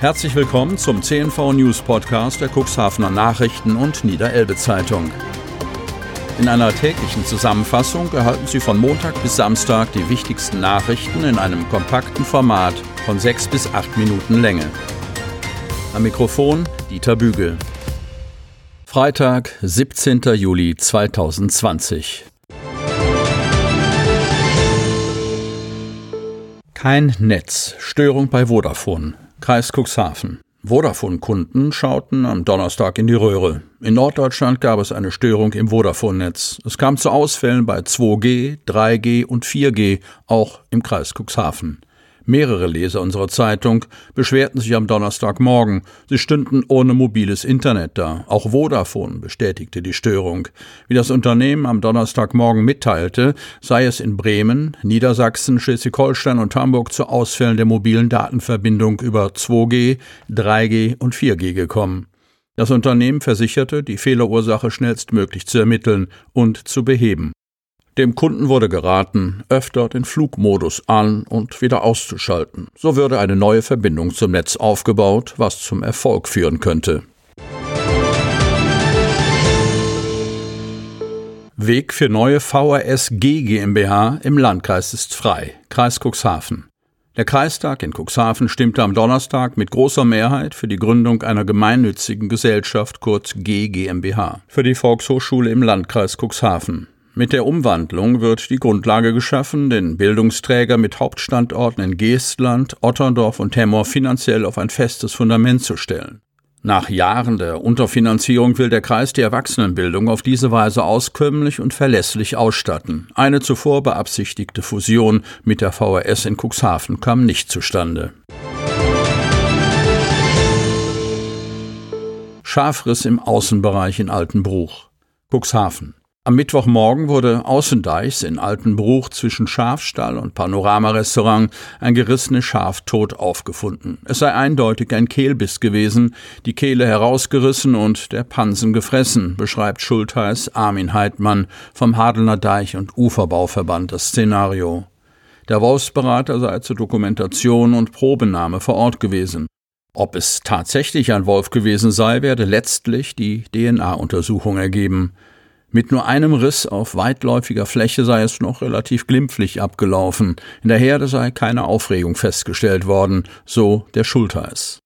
Herzlich willkommen zum CNV News Podcast der Cuxhavener Nachrichten und Niederelbe Zeitung. In einer täglichen Zusammenfassung erhalten Sie von Montag bis Samstag die wichtigsten Nachrichten in einem kompakten Format von sechs bis acht Minuten Länge. Am Mikrofon Dieter Bügel. Freitag, 17. Juli 2020. Kein Netz. Störung bei Vodafone. Kreis Cuxhaven. Vodafone-Kunden schauten am Donnerstag in die Röhre. In Norddeutschland gab es eine Störung im Vodafone-Netz. Es kam zu Ausfällen bei 2G, 3G und 4G, auch im Kreis Cuxhaven. Mehrere Leser unserer Zeitung beschwerten sich am Donnerstagmorgen, sie stünden ohne mobiles Internet da. Auch Vodafone bestätigte die Störung. Wie das Unternehmen am Donnerstagmorgen mitteilte, sei es in Bremen, Niedersachsen, Schleswig-Holstein und Hamburg zu Ausfällen der mobilen Datenverbindung über 2G, 3G und 4G gekommen. Das Unternehmen versicherte, die Fehlerursache schnellstmöglich zu ermitteln und zu beheben. Dem Kunden wurde geraten, öfter den Flugmodus an und wieder auszuschalten. So würde eine neue Verbindung zum Netz aufgebaut, was zum Erfolg führen könnte. Weg für neue VRSG GmbH im Landkreis ist frei. Kreis Cuxhaven. Der Kreistag in Cuxhaven stimmte am Donnerstag mit großer Mehrheit für die Gründung einer gemeinnützigen Gesellschaft kurz G GmbH für die Volkshochschule im Landkreis Cuxhaven. Mit der Umwandlung wird die Grundlage geschaffen, den Bildungsträger mit Hauptstandorten in Geestland, Otterndorf und Hemmoor finanziell auf ein festes Fundament zu stellen. Nach Jahren der Unterfinanzierung will der Kreis die Erwachsenenbildung auf diese Weise auskömmlich und verlässlich ausstatten. Eine zuvor beabsichtigte Fusion mit der VRS in Cuxhaven kam nicht zustande. Schafriss im Außenbereich in Altenbruch. Cuxhaven. Am Mittwochmorgen wurde außendeichs in Altenbruch zwischen Schafstall und Panoramarestaurant ein gerissenes Schaf tot aufgefunden. Es sei eindeutig ein Kehlbiss gewesen, die Kehle herausgerissen und der Pansen gefressen, beschreibt Schultheiß Armin Heidmann vom Hadelner Deich- und Uferbauverband das Szenario. Der Wolfsberater sei zur Dokumentation und Probenahme vor Ort gewesen. Ob es tatsächlich ein Wolf gewesen sei, werde letztlich die DNA-Untersuchung ergeben. Mit nur einem Riss auf weitläufiger Fläche sei es noch relativ glimpflich abgelaufen. In der Herde sei keine Aufregung festgestellt worden, so der Schultheiß.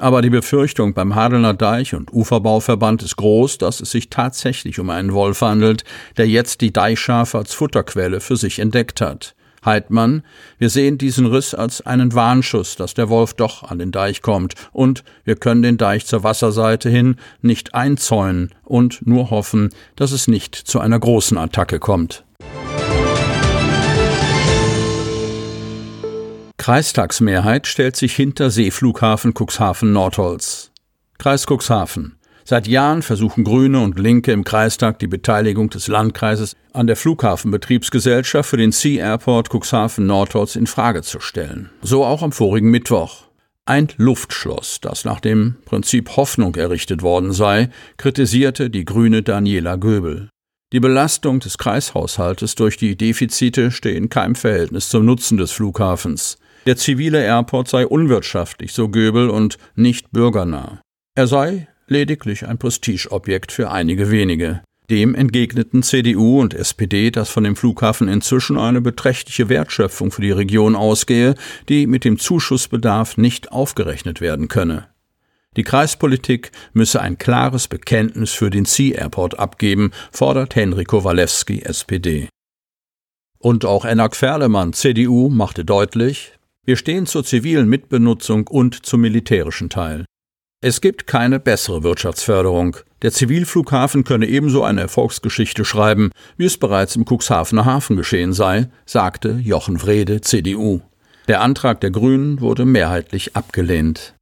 Aber die Befürchtung beim Hadelner Deich- und Uferbauverband ist groß, dass es sich tatsächlich um einen Wolf handelt, der jetzt die Deichschafe als Futterquelle für sich entdeckt hat. Heidmann, wir sehen diesen Riss als einen Warnschuss, dass der Wolf doch an den Deich kommt, und wir können den Deich zur Wasserseite hin nicht einzäunen und nur hoffen, dass es nicht zu einer großen Attacke kommt. Kreistagsmehrheit stellt sich hinter Seeflughafen Cuxhaven Nordholz. Kreis Cuxhaven. Seit Jahren versuchen Grüne und Linke im Kreistag die Beteiligung des Landkreises an der Flughafenbetriebsgesellschaft für den Sea Airport Cuxhaven Nordholz in Frage zu stellen. So auch am vorigen Mittwoch. Ein Luftschloss, das nach dem Prinzip Hoffnung errichtet worden sei, kritisierte die grüne Daniela Göbel. Die Belastung des Kreishaushaltes durch die Defizite stehe in keinem Verhältnis zum Nutzen des Flughafens. Der zivile Airport sei unwirtschaftlich, so Göbel, und nicht bürgernah. Er sei lediglich ein Prestigeobjekt für einige wenige. Dem entgegneten CDU und SPD, dass von dem Flughafen inzwischen eine beträchtliche Wertschöpfung für die Region ausgehe, die mit dem Zuschussbedarf nicht aufgerechnet werden könne. Die Kreispolitik müsse ein klares Bekenntnis für den Sea Airport abgeben, fordert Henriko Walewski, SPD. Und auch Enak Ferlemann, CDU, machte deutlich, wir stehen zur zivilen Mitbenutzung und zum militärischen Teil. Es gibt keine bessere Wirtschaftsförderung. Der Zivilflughafen könne ebenso eine Erfolgsgeschichte schreiben, wie es bereits im Cuxhavener Hafen geschehen sei, sagte Jochen Wrede, CDU. Der Antrag der Grünen wurde mehrheitlich abgelehnt.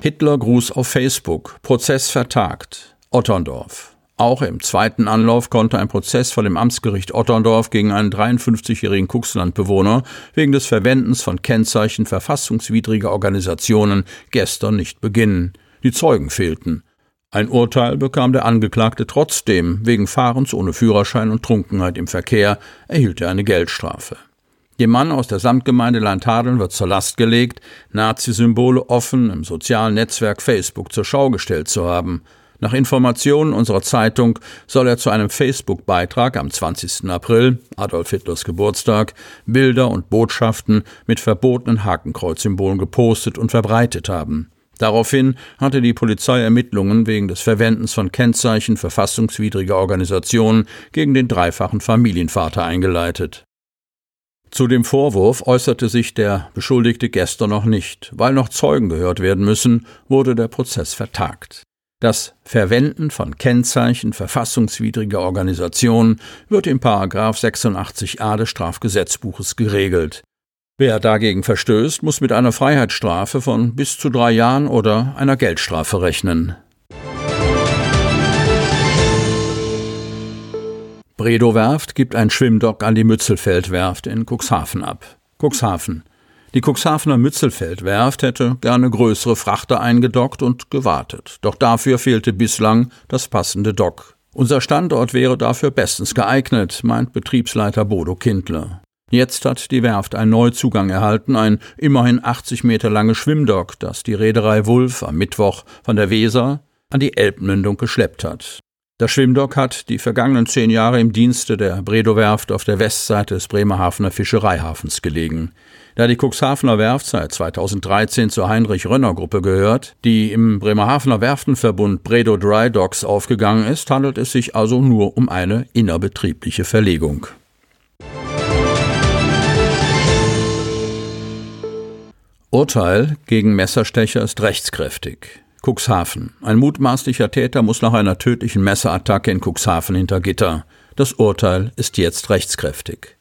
Hitlergruß auf Facebook. Prozess vertagt. Otterndorf. Auch im zweiten Anlauf konnte ein Prozess vor dem Amtsgericht Otterndorf gegen einen 53-jährigen Kuxlandbewohner wegen des Verwendens von Kennzeichen verfassungswidriger Organisationen gestern nicht beginnen. Die Zeugen fehlten. Ein Urteil bekam der Angeklagte trotzdem. Wegen Fahrens ohne Führerschein und Trunkenheit im Verkehr erhielt er eine Geldstrafe. Dem Mann aus der Samtgemeinde Landhadeln wird zur Last gelegt, Nazi-Symbole offen im sozialen Netzwerk Facebook zur Schau gestellt zu haben. Nach Informationen unserer Zeitung soll er zu einem Facebook-Beitrag am 20. April, Adolf Hitlers Geburtstag, Bilder und Botschaften mit verbotenen Hakenkreuzsymbolen gepostet und verbreitet haben. Daraufhin hatte die Polizei Ermittlungen wegen des Verwendens von Kennzeichen verfassungswidriger Organisationen gegen den dreifachen Familienvater eingeleitet. Zu dem Vorwurf äußerte sich der Beschuldigte gestern noch nicht. Weil noch Zeugen gehört werden müssen, wurde der Prozess vertagt. Das Verwenden von Kennzeichen verfassungswidriger Organisationen wird im Paragraph 86a des Strafgesetzbuches geregelt. Wer dagegen verstößt, muss mit einer Freiheitsstrafe von bis zu drei Jahren oder einer Geldstrafe rechnen. Bredow Werft gibt ein Schwimmdock an die Mützelfeld-Werft in Cuxhaven ab. Cuxhaven. Die Cuxhavener Mützelfeld-Werft hätte gerne größere Frachter eingedockt und gewartet. Doch dafür fehlte bislang das passende Dock. Unser Standort wäre dafür bestens geeignet, meint Betriebsleiter Bodo Kindler. Jetzt hat die Werft einen Neuzugang erhalten, ein immerhin 80 Meter langes Schwimmdock, das die Reederei Wulf am Mittwoch von der Weser an die Elbmündung geschleppt hat. Das Schwimmdock hat die vergangenen zehn Jahre im Dienste der Bredow-Werft auf der Westseite des Bremerhavener Fischereihafens gelegen. Da die Cuxhavener Werft seit 2013 zur Heinrich-Rönner-Gruppe gehört, die im Bremerhavener Werftenverbund Bredow Dry Docks aufgegangen ist, handelt es sich also nur um eine innerbetriebliche Verlegung. Urteil gegen Messerstecher ist rechtskräftig. Cuxhaven. Ein mutmaßlicher Täter muss nach einer tödlichen Messerattacke in Cuxhaven hinter Gitter. Das Urteil ist jetzt rechtskräftig.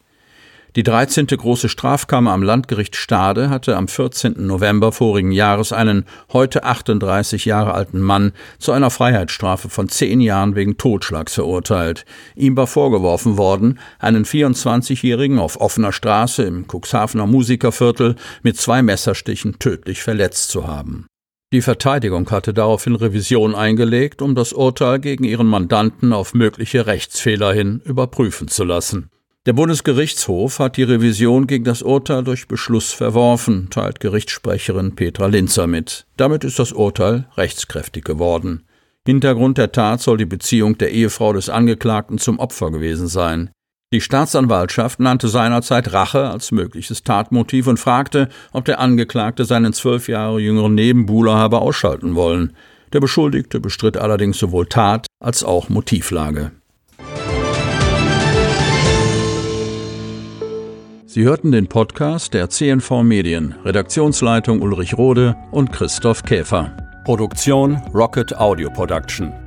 Die 13. große Strafkammer am Landgericht Stade hatte am 14. November vorigen Jahres einen heute 38 Jahre alten Mann zu einer Freiheitsstrafe von zehn Jahren wegen Totschlags verurteilt. Ihm war vorgeworfen worden, einen 24-Jährigen auf offener Straße im Cuxhavener Musikerviertel mit zwei Messerstichen tödlich verletzt zu haben. Die Verteidigung hatte daraufhin Revision eingelegt, um das Urteil gegen ihren Mandanten auf mögliche Rechtsfehler hin überprüfen zu lassen. Der Bundesgerichtshof hat die Revision gegen das Urteil durch Beschluss verworfen, teilt Gerichtssprecherin Petra Linzer mit. Damit ist das Urteil rechtskräftig geworden. Hintergrund der Tat soll die Beziehung der Ehefrau des Angeklagten zum Opfer gewesen sein. Die Staatsanwaltschaft nannte seinerzeit Rache als mögliches Tatmotiv und fragte, ob der Angeklagte seinen zwölf Jahre jüngeren Nebenbuhler habe ausschalten wollen. Der Beschuldigte bestritt allerdings sowohl Tat als auch Motivlage. Sie hörten den Podcast der CNV Medien, Redaktionsleitung Ulrich Rode und Christoph Käfer. Produktion Rocket Audio Production.